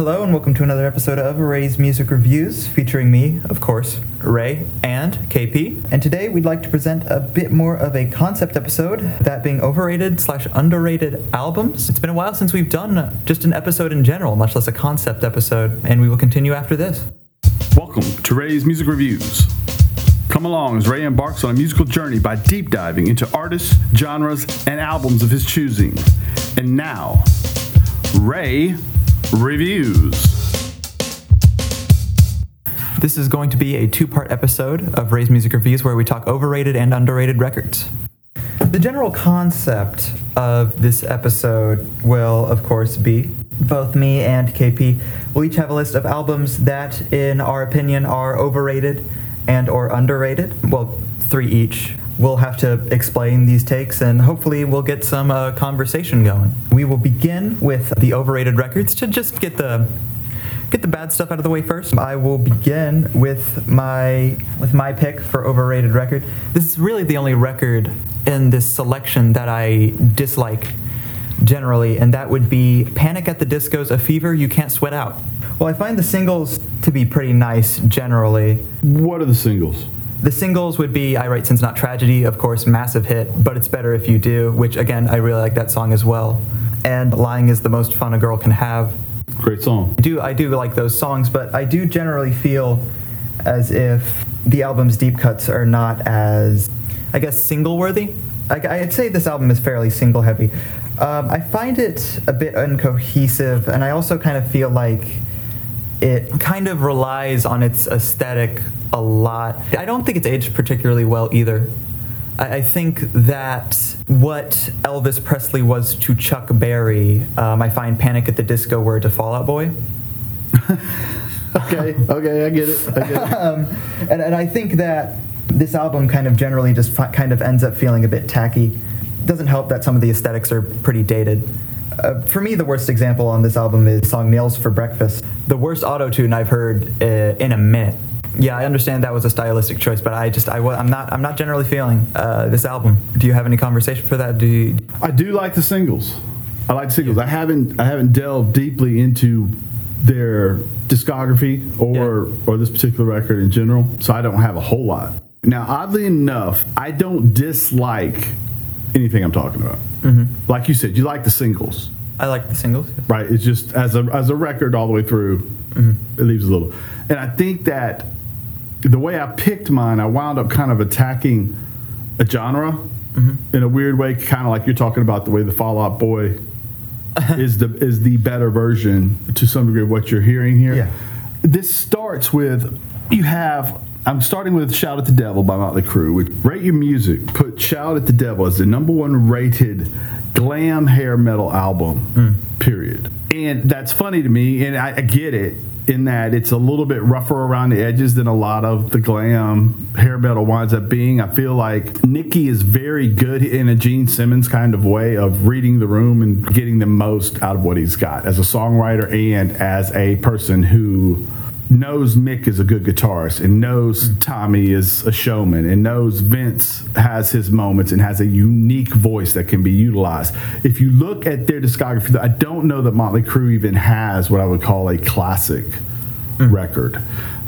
Hello and welcome to another episode of Rae's Music Reviews featuring me, of course, Rae and KP. And today we'd like to present a bit more of a concept episode, that being overrated slash underrated albums. It's been a while since we've done just an episode in general, much less a concept episode, and we will continue after this. Welcome to Rae's Music Reviews. Come along as Rae embarks on a musical journey by deep diving into artists, genres, and albums of his choosing. And now, Rae Reviews. This is going to be a two part episode of Rae's Music Reviews where we talk overrated and underrated records. The general concept of this episode will, of course, be both me and KP will each have a list of albums that, in our opinion, are overrated and or underrated. Well, three each. We'll have to explain these takes and hopefully we'll get some uh, conversation going. We will begin with the overrated records to just get the get the bad stuff out of the way first. I will begin with my with my pick for overrated record. This is really the only record in this selection that I dislike generally, and that would be Panic at the Disco's A Fever You Can't Sweat Out. Well, I find the singles to be pretty nice generally. What are the singles? The singles would be I Write Sin's Not Tragedy, of course, massive hit, but it's better if you do, which again, I really like that song as well. And Lying is the most fun a girl can have. Great song. I do I do like those songs, but I do generally feel as if the album's deep cuts are not as, I guess, single worthy. I, I'd say this album is fairly single heavy. Um, I find it a bit uncohesive, and I also kind of feel like it kind of relies on its aesthetic a lot. I don't think it's aged particularly well either. I, I think that what Elvis Presley was to Chuck Berry, um, I find Panic at the Disco were to Fall Out Boy. Okay, okay, I get it. I get it. um, and, and I think that this album kind of generally just fi- kind of ends up feeling a bit tacky. Doesn't help that some of the aesthetics are pretty dated. Uh, for me, the worst example on this album is song "Nails for Breakfast." The worst auto tune I've heard uh, in a minute. Yeah, I understand that was a stylistic choice, but I just I, I'm not I'm not generally feeling uh, this album. Do you have any conversation for that? Do you, I do like the singles. I like the singles. I haven't I haven't delved deeply into their discography or or this particular record in general, so I don't have a whole lot. Now, oddly enough, I don't dislike anything I'm talking about. Mm-hmm. Like you said, you like the singles, I like the singles. yes. right? It's just as a as a record all the way through, mm-hmm. it leaves a little. And I think that the way I picked mine, I wound up kind of attacking a genre mm-hmm. in a weird way, kind of like you're talking about the way the Fall Out Boy is the is the better version to some degree of what you're hearing here. Yeah. This starts with you have. I'm starting with "Shout at the Devil" by Motley Crue. Which rate your music. Put "Shout at the Devil" as the number one rated glam hair metal album. Period. And that's funny to me, and I, I get it in that it's a little bit rougher around the edges than a lot of the glam hair metal winds up being. I feel like Nikki is very good in a Gene Simmons kind of way of reading the room and getting the most out of what he's got as a songwriter and as a person who knows Mick is a good guitarist and knows mm. Tommy is a showman and knows Vince has his moments and has a unique voice that can be utilized. If you look at their discography, I don't know that Motley Crue even has what I would call a classic mm. record.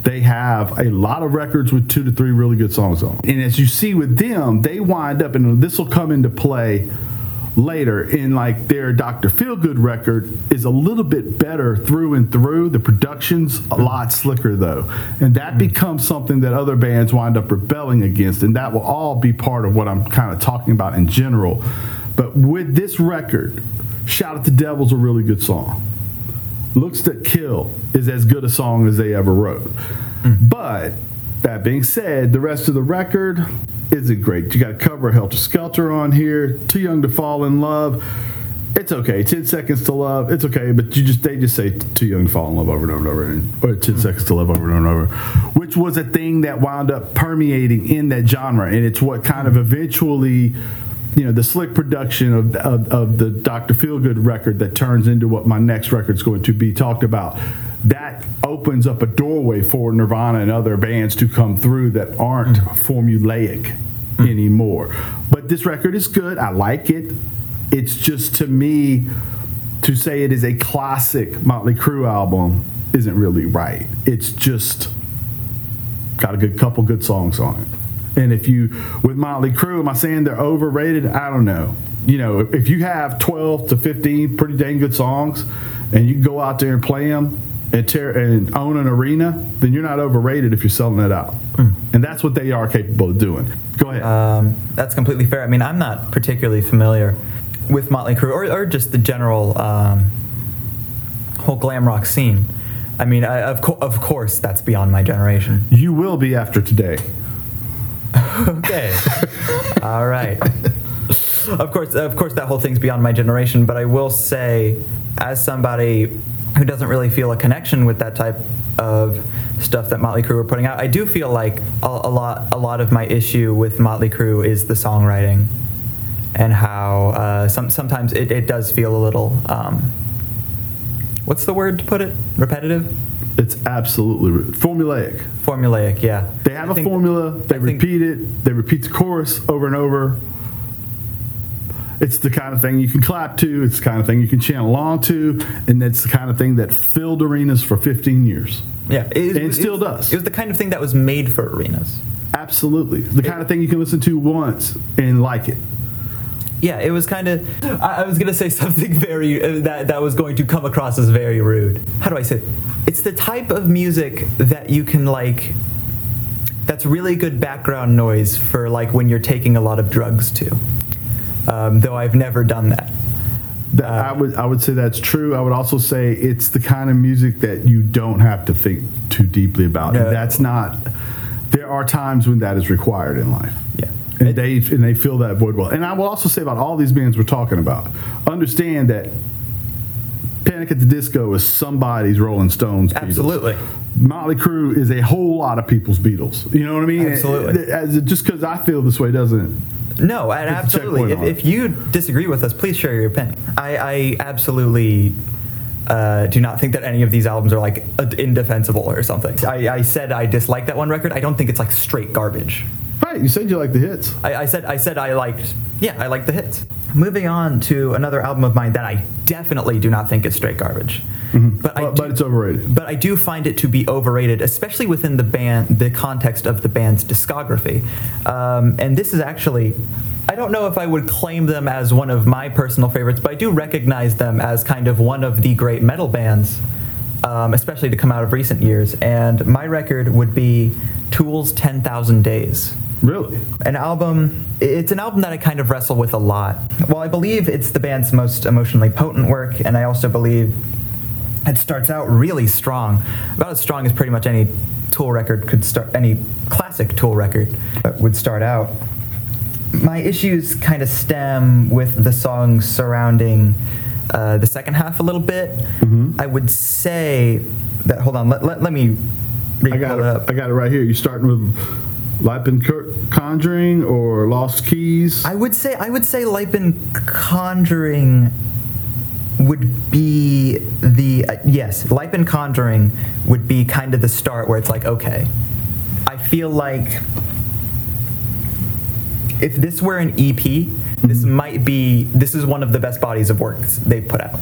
They have a lot of records with two to three really good songs on. And as you see with them, they wind up, and this will come into play later in like their Dr. Feelgood record is a little bit better through and through. The production's a lot slicker though. And that hmm. becomes something that other bands wind up rebelling against. And that will all be part of what I'm kind of talking about in general. But with this record, Shout at the Devil's a really good song. Looks That Kill is as good a song as they ever wrote. Hmm. But that being said, the rest of the record isn't great. You got a cover of Helter Skelter on here, Too Young to Fall in Love. It's okay. 10 Seconds to Love, it's okay, but you just they just say Too Young to Fall in Love over and over and over, and, or 10 mm-hmm. Seconds to Love over and over, and over, which was a thing that wound up permeating in that genre. And it's what kind of mm-hmm. eventually you know the slick production of, of, of the Dr. Feelgood record that turns into what my next record's going to be talked about. That opens up a doorway for Nirvana and other bands to come through that aren't mm. formulaic mm. anymore. But this record is good. I like it. It's just to me to say it is a classic Motley Crue album isn't really right. It's just got a good couple good songs on it. And if you with Motley Crue, am I saying they're overrated? I don't know. You know, if you have 12 to 15 pretty dang good songs, and you can go out there and play them and tear and own an arena, then you're not overrated if you're selling it out. And that's what they are capable of doing. Go ahead. Um, that's completely fair. I mean, I'm not particularly familiar with Motley Crue or, or just the general um, whole glam rock scene. I mean, I, of, co- of course, that's beyond my generation. you will be after today. Okay. All right. Of course, of course, that whole thing's beyond my generation. But I will say, as somebody who doesn't really feel a connection with that type of stuff that Motley Crue were putting out, I do feel like a, a lot, a lot of my issue with Motley Crue is the songwriting, and how uh, some sometimes it, it does feel a little. Um, what's the word to put it? Repetitive, It's absolutely formulaic. formulaic. Yeah. They have I a formula. They I repeat it. They repeat the chorus over and over. It's the kind of thing you can clap to. It's the kind of thing you can chant along to, and it's the kind of thing that filled arenas for 15 years. Yeah, it, And it still it- does. It was the kind of thing that was made for arenas. Absolutely, the kind of thing you can listen to once and like it. Yeah, it was kind of. I, I was gonna say something very uh, that that was going to come across as very rude. How do I say? It? It's the type of music that you can like. That's really good background noise for like when you're taking a lot of drugs too. Um, though I've never done that. That- I would I would say that's true. I would also say it's the kind of music that you don't have to think too deeply about. No. And that's not. There are times when that is required in life. Yeah. and they and they fill that void well. And I will also say about all these bands we're talking about, understand that Panic at the Disco is somebody's Rolling Stones. Beatles. Absolutely. Motley Crue is a whole lot of people's Beatles. You know what I mean? Absolutely. As, just because I feel this way doesn't. No, and It's a absolutely. If, if you disagree with us, please share your opinion. I, I absolutely uh, do not think that any of these albums are like indefensible or something. I, I said I dislike that one record. I don't think it's like straight garbage. Right? You said you liked the hits. I, I said I said I liked yeah I liked the hits. Moving on to another album of mine that I definitely do not think is straight garbage. But, I But, do, but it's overrated. but I do find it to be overrated, especially within the band, the context of the band's discography. Um, and this is actually, I don't know if I would claim them as one of my personal favorites, but I do recognize them as kind of one of the great metal bands, um, especially to come out of recent years. And my record would be Tool's 10,000 Days Really? an album it's an album that i kind of wrestle with a lot well i believe it's the band's most emotionally potent work and i also believe it starts out really strong about as strong as pretty much any tool record could start any classic tool record would start out my issues kind of stem with the songs surrounding uh, the second half a little bit Mm-hmm. i would say that hold on let, let, let me I got it up I got it right here. You starting with Lipan Conjuring or Lost Keys? I would say I would say Lipan Conjuring would be the uh, yes, Lipan Conjuring would be kind of the start where it's like okay, I feel like if this were an EP, this might be this is one of the best bodies of works they put out,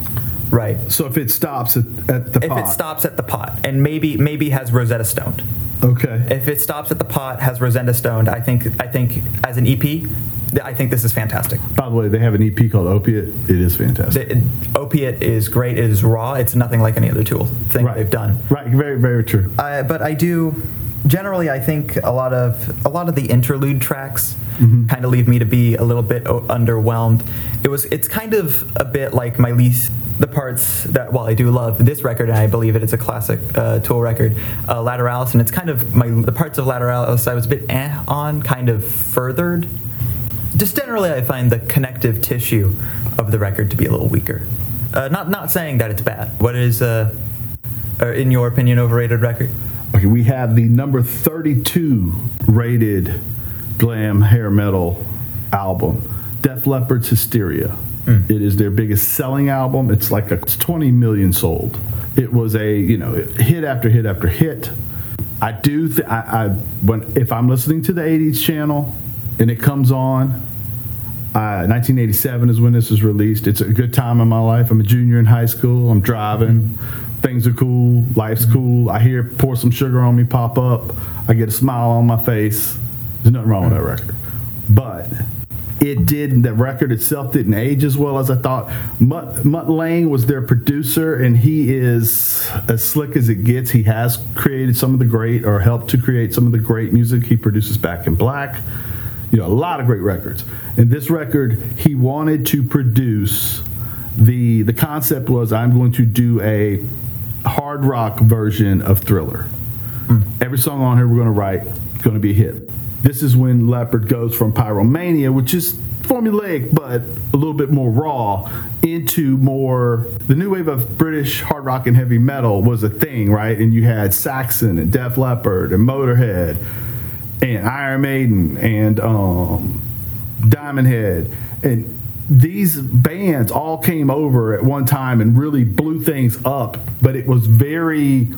right? so if it stops at, at the If pot. it stops at the pot and maybe maybe has Rosetta Stoned. Okay. If it stops at the pot, has Rosetta Stoned, I think I think as an EP, I think this is fantastic. By the way, they have an EP called Opiate. It is fantastic. The, opiate is great. It is raw. It's nothing like any other tool thing right. they've done. Right. Very, very true. Uh, but I do generally. I think a lot of a lot of the interlude tracks Mm-hmm. kind of leave me to be a little bit o- underwhelmed. It was. It's kind of a bit like my least. The parts that, while I do love this record, and I believe it is a classic uh, Tool record, uh, Lateralus, and it's kind of my the parts of Lateralus I was a bit eh on, kind of furthered. Just generally, I find the connective tissue of the record to be a little weaker. Uh, not not saying that it's bad. What is, uh, uh, in your opinion, overrated record? Okay, we have the number 32 rated glam hair metal album, Def Leppard's Hysteria. It is their biggest selling album. It's like a, it's 20 million sold. It was a you know hit after hit after hit. I do th- I, I when if I'm listening to the 80s channel and it comes on, Uh, 1987 is when this was released. It's a good time in my life. I'm a junior in high school. I'm driving. Things are cool. Life's mm-hmm. cool. I hear Pour Some Sugar on Me pop up. I get a smile on my face. There's nothing wrong with that mm-hmm. record. But it did the record itself didn't age as well as I thought. Mutt, Mutt Lange was their producer, and he is as slick as it gets. He has created some of the great, or helped to create some of the great music. He produces Back in Black, you know, a lot of great records. And this record, he wanted to produce. the The concept was, I'm going to do a hard rock version of Thriller. Every song on here we're going to write is going to be a hit. This is when Leppard goes from Pyromania, which is formulaic but a little bit more raw, into more the new wave of British hard rock and heavy metal was a thing, right? And you had Saxon and Def Leppard and Motorhead and Iron Maiden and um, Diamond Head and these bands all came over at one time and really blew things up, but it was very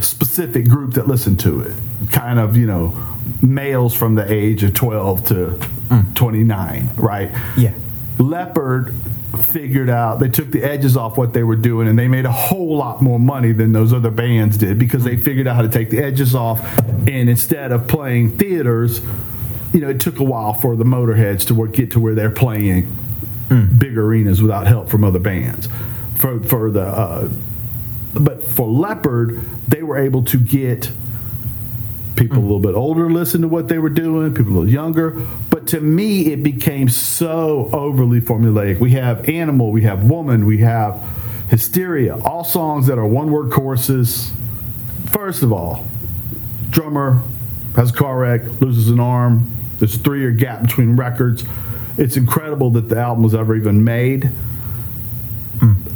specific group that listened to it. Kind of, you know, males from the age of 12 to hmm. 29, right? Yeah. Leppard figured out they took the edges off what they were doing and they made a whole lot more money than those other bands did because they hmm. figured out how to take the edges off and instead of playing theaters you know it took a while for the motorheads to work, get to where they're playing big arenas without help from other bands. For for the uh, but for Leppard they were able to get people a little bit older listen to what they were doing people a little younger. But to me it became so overly formulaic. We have animal we have woman we have hysteria all songs that are one word choruses. First of all drummer has a car wreck loses an arm. There's a three year gap between records it's incredible that the album was ever even made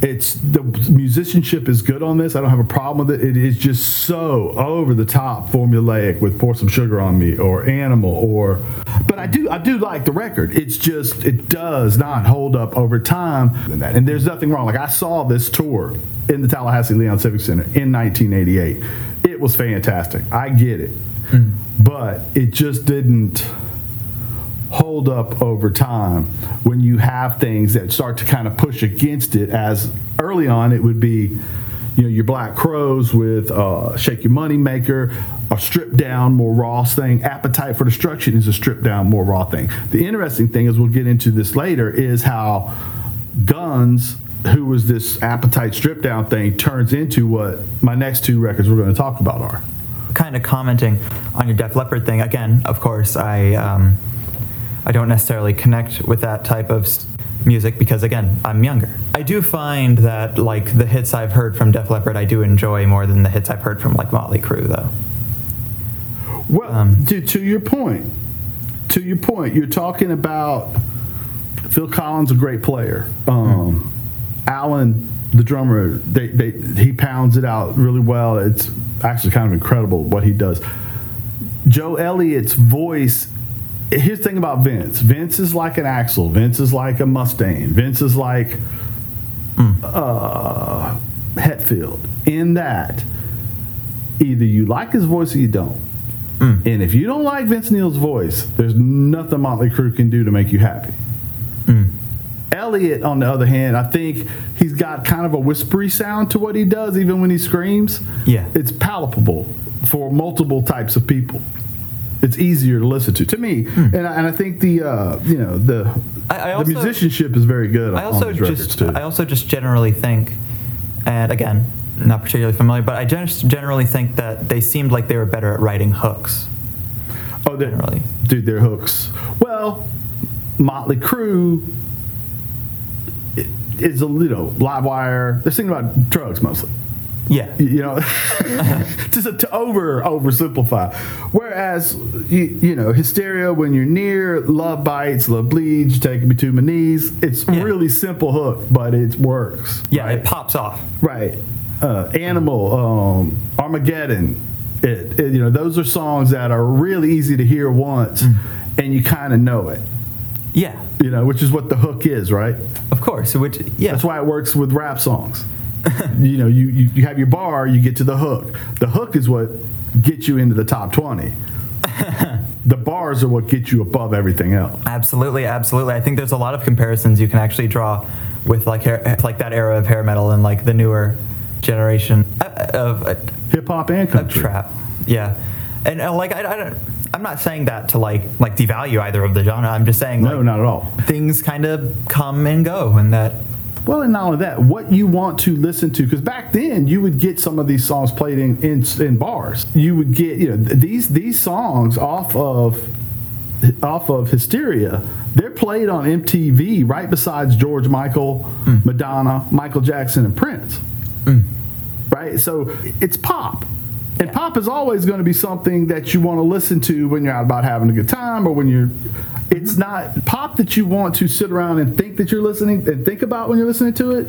it's the musicianship is good on this. I don't have a problem with it. It is just so over the top formulaic with "Pour Some Sugar on Me" or "Animal" or. But I do I do like the record. It's just it does not hold up over time. And, that, and there's nothing wrong. Like I saw this tour in the Tallahassee Leon Civic Center in 1988. It was fantastic. I get it, hmm. but it just didn't hold up over time. When you have things that start to kind of push against it as early on it would be you know your black crows with uh, shake your money maker a stripped down more raw thing. Appetite for destruction is a stripped down more raw thing. The interesting thing is we'll get into this later is how guns who was this appetite strip down thing turns into what my next two records we're going to talk about are. Kind of commenting on your Def Leppard thing. Again. Of course, I um, I don't necessarily connect with that type of music because again, I'm younger. I do find that like the hits I've heard from Def Leppard, I do enjoy more than the hits I've heard from like Motley Crue, though. Well, Um, to, to your point, to your point, you're talking about Phil Collen, a great player. Um, Allen, the drummer, they, they, he pounds it out really well. It's actually kind of incredible what he does. Joe Elliott's voice. Here's the thing about Vince. Vince is like an Axl. Vince is like a Mustaine. Vince is like uh, Hetfield. In that, either you like his voice or you don't. And if you don't like Vince Neil's voice, there's nothing Motley Crue can do to make you happy. Elliott, on the other hand, I think he's got kind of a whispery sound to what he does, even when he screams. Yeah. It's palatable for multiple types of people. It's easier to listen to, to me, and, I, and I think the uh, you know the I- I the also- musicianship is very good I on also these records just too. I also just generally think, and again, not particularly familiar, but I just generally think that they seemed like they were better at writing hooks. Oh, they're, Generally. dude, they're hooks. Well, Motley Crue is a you know live wire. They're singing about drugs mostly. Yeah. You know, just to over oversimplify. Whereas you, you know hysteria when you're near, love bites, love bleeds, taking me to my knees. It's Yeah. really simple hook, but it works. Yeah, right? it pops off. Right. Uh, Animal, um, Armageddon. It, it- you know, those are songs that are really easy to hear once, and you kind of know it. Yeah, You know, which is what the hook is, right? of course. Which yeah, That's why it works with rap songs. you know, you, you you have your bar, you get to the hook. The hook is what gets you into the top twenty. the bars are what get you above everything else. Absolutely, absolutely. I think there's a lot of comparisons you can actually draw with like hair, like that era of hair metal and like the newer generation uh, of, uh, Hip hop and country. trap. Yeah, and uh, like I, I don't. I'm not saying that to like like devalue either of the genre. I'm just saying No, like, not at all. things kind of come and go, and that Well, and not only that, what you want to listen to, because back then you would get some of these songs played in, in in bars. You would get you know these these songs off of off of Hysteria. They're played on MTV right besides George Michael, mm. Madonna, Michael Jackson, and Prince. Mm. Right, so it's pop. And pop is always going to be something that you want to listen to when you're out about having a good time or when you're. It's not pop that you want to sit around and think that you're listening and think about when you're listening to it.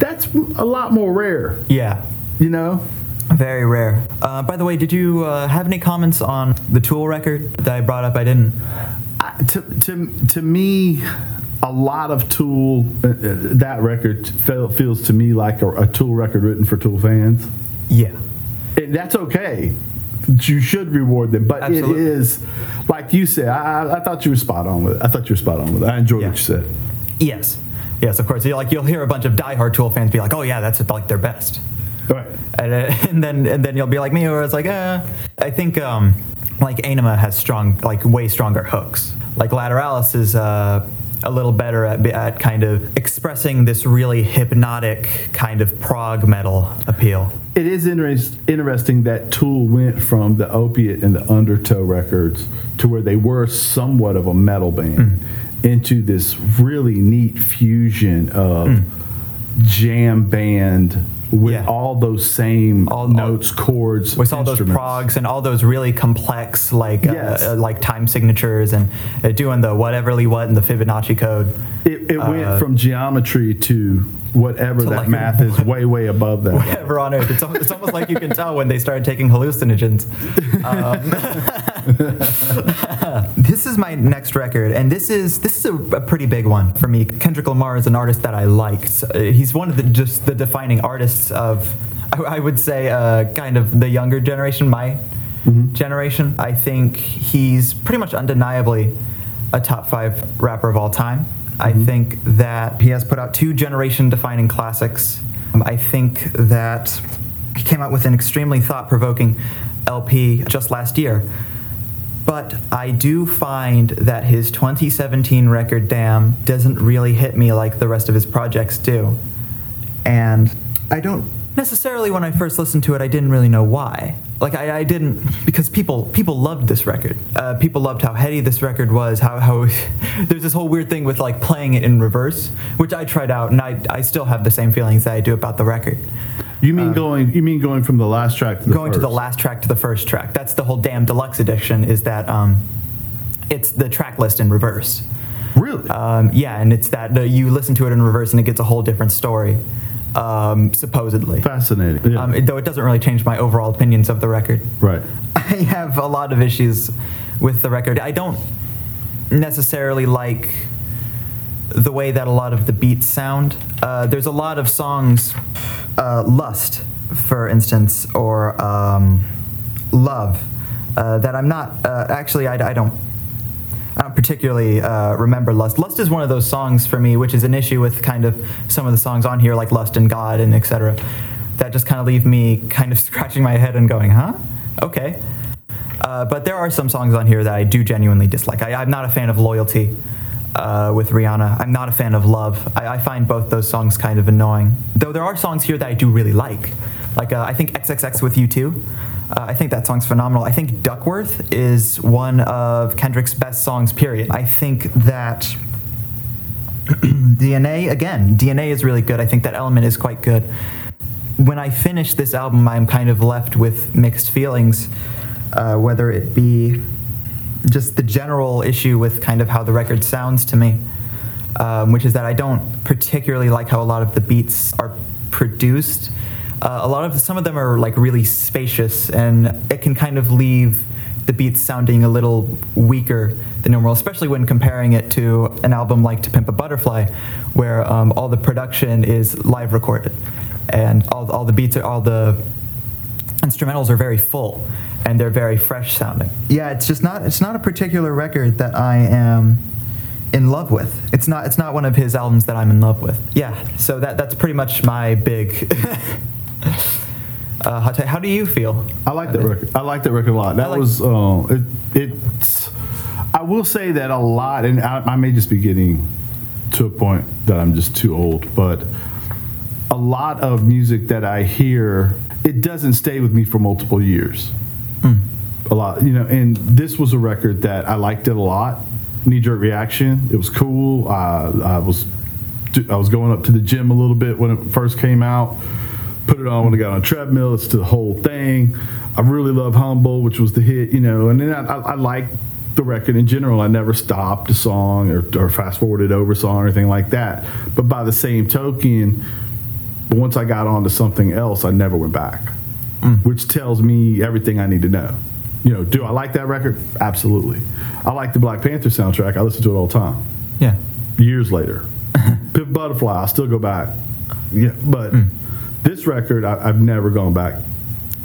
That's a lot more rare, yeah, you know? very rare. Uh, by the way, did you uh, have any comments on the Tool record that I brought up? I didn't. I, to, to, to me, a lot of Tool, uh, uh, that record feel, feels to me like a, a Tool record written for Tool fans. Yeah. That's okay. You should reward them, but Absolutely. it is like you said. I, I- thought you were spot on with it. I thought you were spot on with it. I enjoyed Yeah. what you said. Yes. Yes, of course. You're like you'll hear a bunch of diehard Tool fans be like, "Oh yeah, that's like their best," Right. and, uh, and then and then you'll be like me, where it's like, "Uh, I think um, like Ænima has strong, like way stronger hooks. Like Lateralus is uh, a little better at at kind of expressing this really hypnotic kind of prog metal appeal. It is interest, interesting that Tool went from the opiate and the undertow records to where they were somewhat of a metal band mm. into this really neat fusion of mm. jam band with Yeah. all those same All- all- notes, chords, with all those progs and all those really complex like Yes. uh, uh, like time signatures and uh, doing the whateverly what and the Fibonacci code. It, it went Uh, from geometry to whatever to that like- math is way, way above that. Whatever on earth. It's, it's almost like you can tell when they started taking hallucinogens. Um, this is my next record, and this is this is a, a pretty big one for me. Kendrick Lamar is an artist that I liked. Uh, he's one of the just the defining artists of, I, I would say, uh, kind of the younger generation, my generation. I think he's pretty much undeniably a top five rapper of all time. I think that he has put out two generation defining classics. Um, I think that he came out with an extremely thought provoking LP just last year. But I do find that his 2017 record, Damn, doesn't really hit me like the rest of his projects do. And I don't necessarily, when I first listened to it, I didn't really know why. Like I, I didn't because people people loved this record. Uh, people loved how heady this record was. How how there's this whole weird thing with like playing it in reverse, which I tried out, and I I still have the same feelings that I do about the record. You mean going? You mean going from the last track to the Going to the last track to the first track. That's the whole damn deluxe edition. Is that um, it's the track list in reverse. Really? Um, yeah, and it's that uh, you listen to it in reverse and it gets a whole different story, um, supposedly. Fascinating. Yeah. Um, it- though it doesn't really change my overall opinions of the record. right. I have a lot of issues with the record. I don't necessarily like the way that a lot of the beats sound. Uh, there's a lot of songs, uh, Lust, for instance, or um, Love, uh, that I'm not, uh, actually, I, I don't. I don't particularly uh, remember Lust. Lust is one of those songs for me, which is an issue with kind of some of the songs on here, like Lust and God and etc. That just kind of leave me kind of scratching my head and going, huh? Okay. Uh, but there are some songs on here that I do genuinely dislike. I, I'm not a fan of Loyalty uh, with Rihanna. I'm not a fan of Love. I, I find both those songs kind of annoying. Though there are songs here that I do really like. Like uh, I think XXX with U2. Uh, I think that song's phenomenal. I think Duckworth is one of Kendrick's best songs, period. I think that DNA, again, DNA is really good. I think that element is quite good. When I finish this album, I'm kind of left with mixed feelings, uh, whether it be just the general issue with kind of how the record sounds to me, um, which is that I don't particularly like how a lot of the beats are produced. Uh, a lot of some of them are like really spacious, and it can kind of leave the beats sounding a little weaker than normal, especially when comparing it to an album like To Pimp a Butterfly, where um, all the production is live recorded, and all, all the beats are all the instrumentals are very full and they're very fresh sounding. Yeah, it's just not it's not a particular record that I am in love with. It's not it's not one of his albums that I'm in love with. Yeah, so that that's pretty much my big. uh, hot. How do you feel? I like that record. I like that record a lot. That like- was uh, it, it's. I will say that a lot, and I, I may just be getting to a point that I'm just too old, but a lot of music that I hear, it doesn't stay with me for multiple years. A lot, you know, and this was a record that I liked it a lot. Knee jerk reaction. It was cool. Uh, I was I was going up to the gym a little bit when it first came out. Put it on when I got on a treadmill. It's the whole thing. I really love Humble, which was the hit, you know. And then I, I, I like the record in general. I never stopped a song or, or fast forwarded over song or anything like that. But by the same token, once I got on to something else, I never went back, Mm. which tells me everything I need to know. You know, do I like that record? Absolutely. I like the Black Panther soundtrack. I listen to it all the time Yeah. years later. Pip Butterfly, I still go back. Yeah, but mm. this record, I, I've never gone back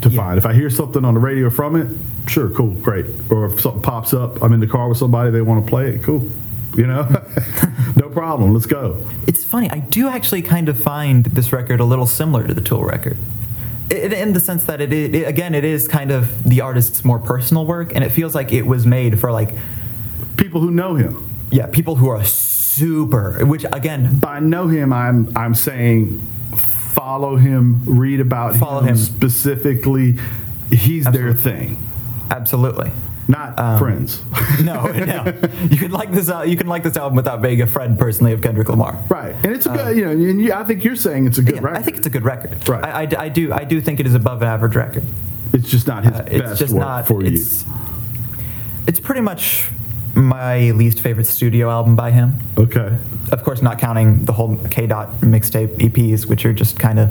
to Yeah. find. If I hear something on the radio from it, sure, cool, great. Or if something pops up, I'm in the car with somebody, they want to play it, cool. You know, no problem. Let's go. It's funny. I do actually kind of find this record a little similar to the Tool record. In the sense that it, it, again it is kind of the artist's more personal work and it feels like it was made for like People who know him. yeah people who are super which again By know him, I'm I'm saying follow him, read about Follow him, him. specifically. He's their thing, absolutely not Um, friends. no no you can like this al- you can like this album without being a friend personally of Kendrick Lamar right, and it's a good. you know, and you, I think you're saying it's a good Uh, Yeah, record. I think it's a good record Right. I, I I do I do think it is above average record It's just not his Uh, it's best just work not for you. it's it's pretty much my least favorite studio album by him Okay. of course not counting the whole K dot mixtape EPs, which are just kind of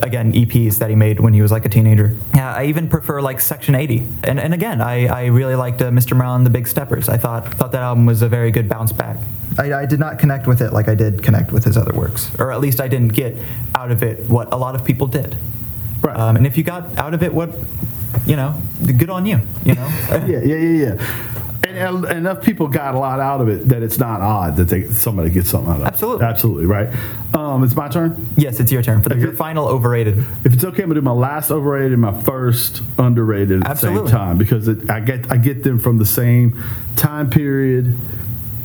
again EPs that he made when he was like a teenager. Yeah, I even prefer like Section 80, and and again I, I really liked uh, Mr. Brown and the Big Steppers. I thought thought that album was a very good bounce back. I, I did not connect with it like I did connect with his other works, or at least I didn't get out of it what a lot of people did. Right. Um, and if you got out of it what, you know, good on you. You know. yeah, yeah, yeah, yeah. And, enough people got a lot out of it that it's not odd that they, somebody gets something out of it. Absolutely. Absolutely, right? Um, it's my turn. yes, it's your turn for the, your final overrated. If it's okay, I'm gonna do my last overrated and my first underrated at Absolutely. the same time because it, I get I get them from the same time period.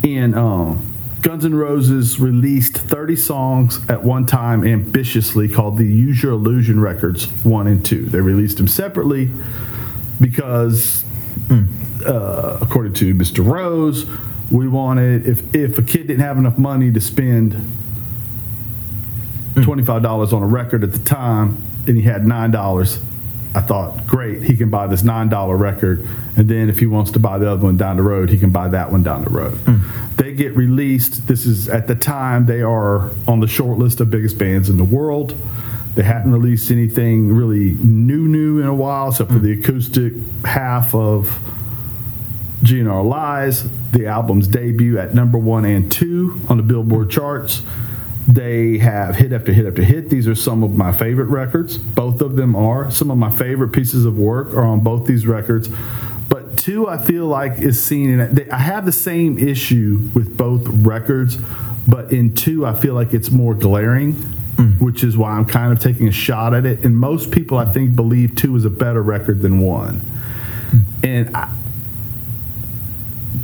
And um, Guns N' Roses released 30 songs at one time ambitiously called the Use Your Illusion records one and two. They released them separately because, uh, according to Mr. Rose, we wanted if if a kid didn't have enough money to spend $25 on a record at the time and he had $9 i thought great he can buy this $9 record and then if he wants to buy the other one down the road he can buy that one down the road. They get released this is at the time they are on the short list of biggest bands in the world they hadn't released anything really new new in a while except for hmm. the acoustic half of GNR Lies, the album's debut at number one and two on the Billboard charts. They have hit after hit after hit. These are some of my favorite records. Both of them are. Some of my favorite pieces of work are on both these records. But two, I feel like is seen in. I have the same issue with both records, but in two, I feel like it's more glaring, Mm. which is why I'm kind of taking a shot at it. And most people, I think, believe two is a better record than one. Mm. And I,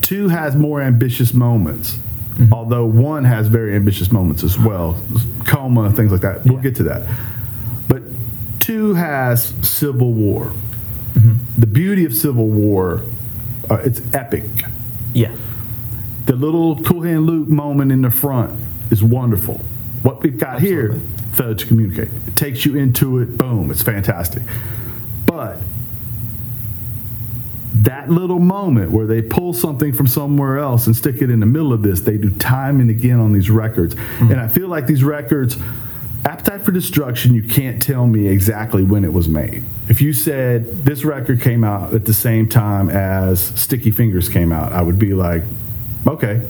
two has more ambitious moments, mm-hmm. although one has very ambitious moments as well. Coma, things like that. We'll Yeah. get to that. But two has Civil War. Mm-hmm. The beauty of Civil War, uh, it's epic. Yeah. The little Cool Hand Luke moment in the front is wonderful. What we've got here, Absolutely. failure to communicate. It takes you into it, boom, it's fantastic. But that little moment where they pull something from somewhere else and stick it in the middle of this, they do time and again on these records. Hmm. And I feel like these records, Appetite for Destruction, you can't tell me exactly when it was made. If you said this record came out at the same time as Sticky Fingers came out, I would be like, okay,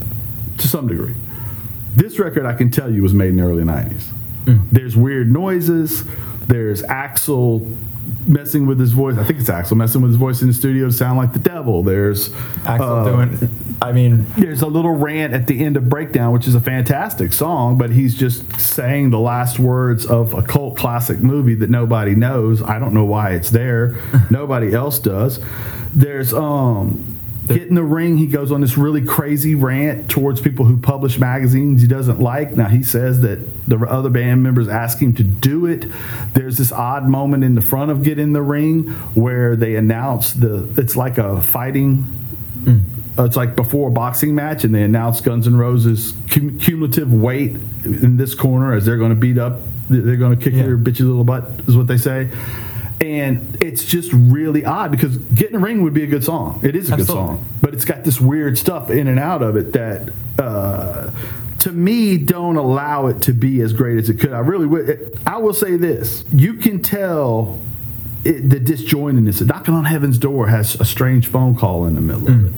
to some degree. This record, I can tell you, was made in the early 90s. There's weird noises. There's Axl messing with his voice. I think it's Axl messing with his voice in the studio to sound like the devil. There's Axl uh, doing. I mean, there's a little rant at the end of Breakdown, which is a fantastic song, but he's just saying the last words of a cult classic movie that nobody knows. I don't know why it's there. nobody else does. There's um Get in the ring. He goes on this really crazy rant towards people who publish magazines he doesn't like. Now he says that the other band members ask him to do it. There's this odd moment in the front of Get in the Ring where they announce the. It's like a fighting. Uh, it's like before a boxing match, and they announce Guns N' Roses cum- cumulative weight in this corner as they're going to beat up. They're going to kick Yeah. your bitchy little butt, is what they say. And it's just really odd because Get in the Ring would be a good song. It is a Absolutely. good song, but it's got this weird stuff in and out of it that, uh, to me, don't allow it to be as great as it could. I really would. I will say this: you can tell it, the disjointedness. Knocking on Heaven's Door has a strange phone call in the middle of it.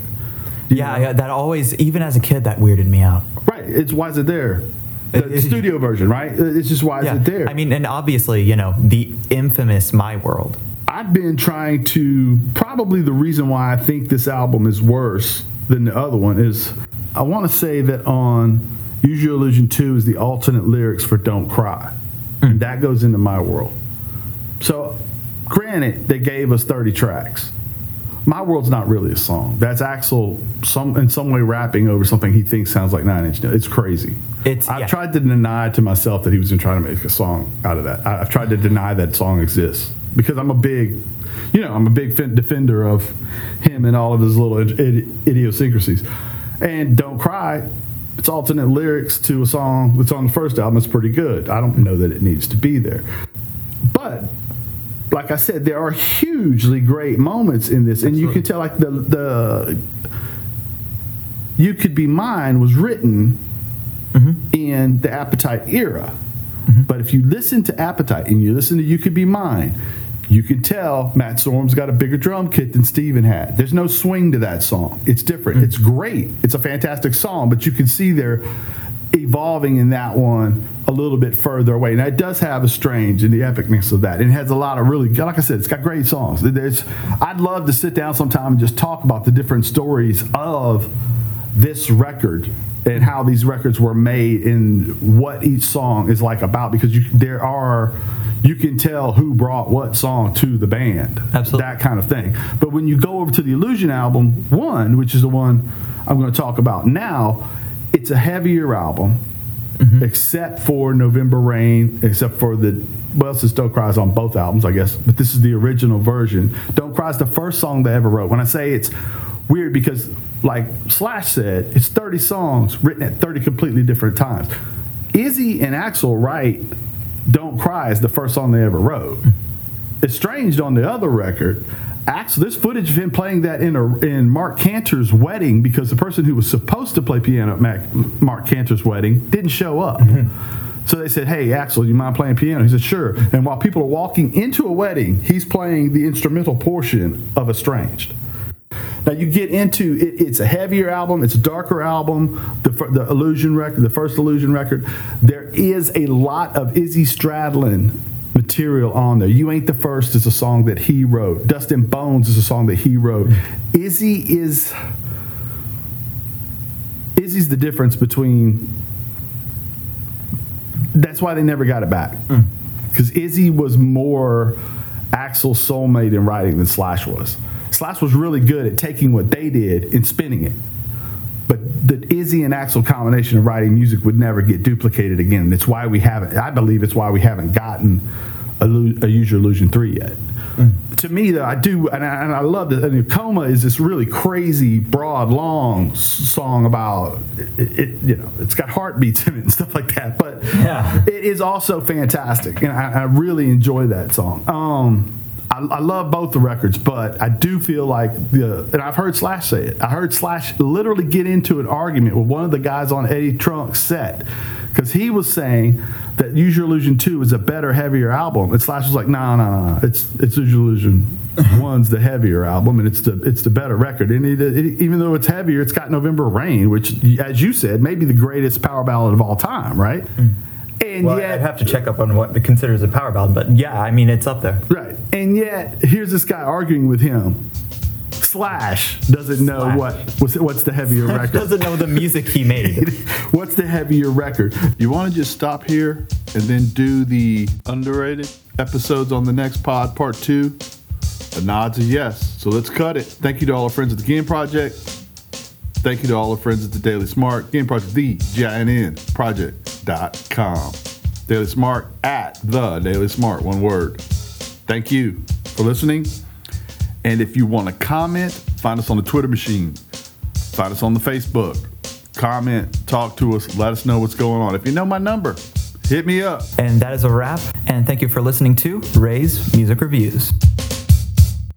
You yeah, know? yeah, that always, even as a kid, that weirded me out. right. It's why is it there? The It- studio version, right? It's just why is it there? I mean, and obviously, you know, the infamous My World. I've been trying to probably the reason why I think this album is worse than the other one is I want to say that on Use Your Illusion 2 is the alternate lyrics for Don't Cry. Hmm. And that goes into my world. So, granted, they gave us 30 tracks. My World's not really a song. That's Axl some in some way rapping over something he thinks sounds like Nine Inch Nails. It's crazy. It's- I've yeah. tried to deny to myself that he was in trying to make a song out of that. I- I've tried to deny that song exists because I'm a big, you know, I'm a big defender of him and all of his little id- id- idiosyncrasies. And Don't Cry, it's alternate lyrics to a song that's on the first album. It's pretty good. I don't know that it needs to be there. But like I said, there are hugely great moments in this, and you can tell like the the "You Could Be Mine" was written mm-hmm. in the Appetite era. Mm-hmm. But if you listen to Appetite and you listen to "You Could Be Mine," you can tell Matt Sorum's got a bigger drum kit than Steven had. There's no swing to that song. It's different. Mm. It's great. It's a fantastic song, but you can see they're evolving in that one a little bit further away. Now it does have a strange and the epicness of that. It has a lot of really, like I said, it's got great songs. There's, I'd love to sit down sometime and just talk about the different stories of this record and how these records were made and what each song is like about because you, there are you can tell who brought what song to the band Absolutely. that kind of thing but when you go over to the illusion album one which is the one i'm going to talk about now it's a heavier album mm-hmm. except for november rain except for the well, since Don't Cry is on both albums, I guess, but this is the original version. Don't Cry is the first song they ever wrote. When I say it's weird because, like Slash said, it's 30 songs written at 30 completely different times. Izzy and Axl write Don't Cry is the first song they ever wrote. Mm-hmm. Estranged on the other record, Axl, this footage of him playing that in a, in Marc Canter's wedding because the person who was supposed to play piano at Mac, Marc Canter's wedding didn't show up. Mm-hmm. So they said, "Hey, Axl, you mind playing piano?" He said, "Sure." And while people are walking into a wedding, he's playing the instrumental portion of "Estranged." Now you get into it, it's a heavier album, it's a darker album. The, the Illusion record, the first Illusion record, there is a lot of Izzy Stradlin material on there. You Ain't the First is a song that he wrote. Dust N' Bones is a song that he wrote. Izzy is Izzy's the difference between that's why they never got it back. Hmm. Because Izzy was more Axl's soulmate in writing than Slash was. Slash was really good at taking what they did and spinning it. But the Izzy and Axl combination of writing music would never get duplicated again. And it's why we haven't, I believe it's why we haven't gotten a, a Use Your Illusion 3 yet. To me, though, I do, and I, and I love that. I mean, Coma is this really crazy, broad, long song about it, it. You know, it's got heartbeats in it and stuff like that. But Yeah. it is also fantastic, and I, I really enjoy that song. Um, I, I love both the records, but I do feel like the and I've heard Slash say it. I heard Slash literally get into an argument with one of the guys on Eddie Trunk's set because he was saying that Use Your Illusion Two is a better, heavier album, and Slash was like, "No, no, no, no. It's it's Use Your Illusion One's the heavier album, and it's the it's the better record. And it, it, even though it's heavier, it's got November Rain, which, as you said, may be the greatest power ballad of all time, right?" Mm. And well, yet, I'd have to check up on what it considers a power ballad, but yeah, I mean it's up there. right. And yet, here's this guy arguing with him. Slash doesn't know Slash. what what's, what's the heavier record. Doesn't know the music he made. what's the heavier record? You want to just stop here and then do the underrated episodes on the next pod, part two? The nods are yes. So let's cut it. Thank you to all our friends at the Game Project. Thank you to all our friends at the Daily Smart. Game Project, the G-I-N-N project.com. Daily Smart at the Daily Smart, one word. Thank you for listening. And if you want to comment, find us on the Twitter machine. Find us on the Facebook. Comment, talk to us, let us know what's going on. If you know my number, hit me up. and that is a wrap. And thank you for listening to Rae's Music Reviews.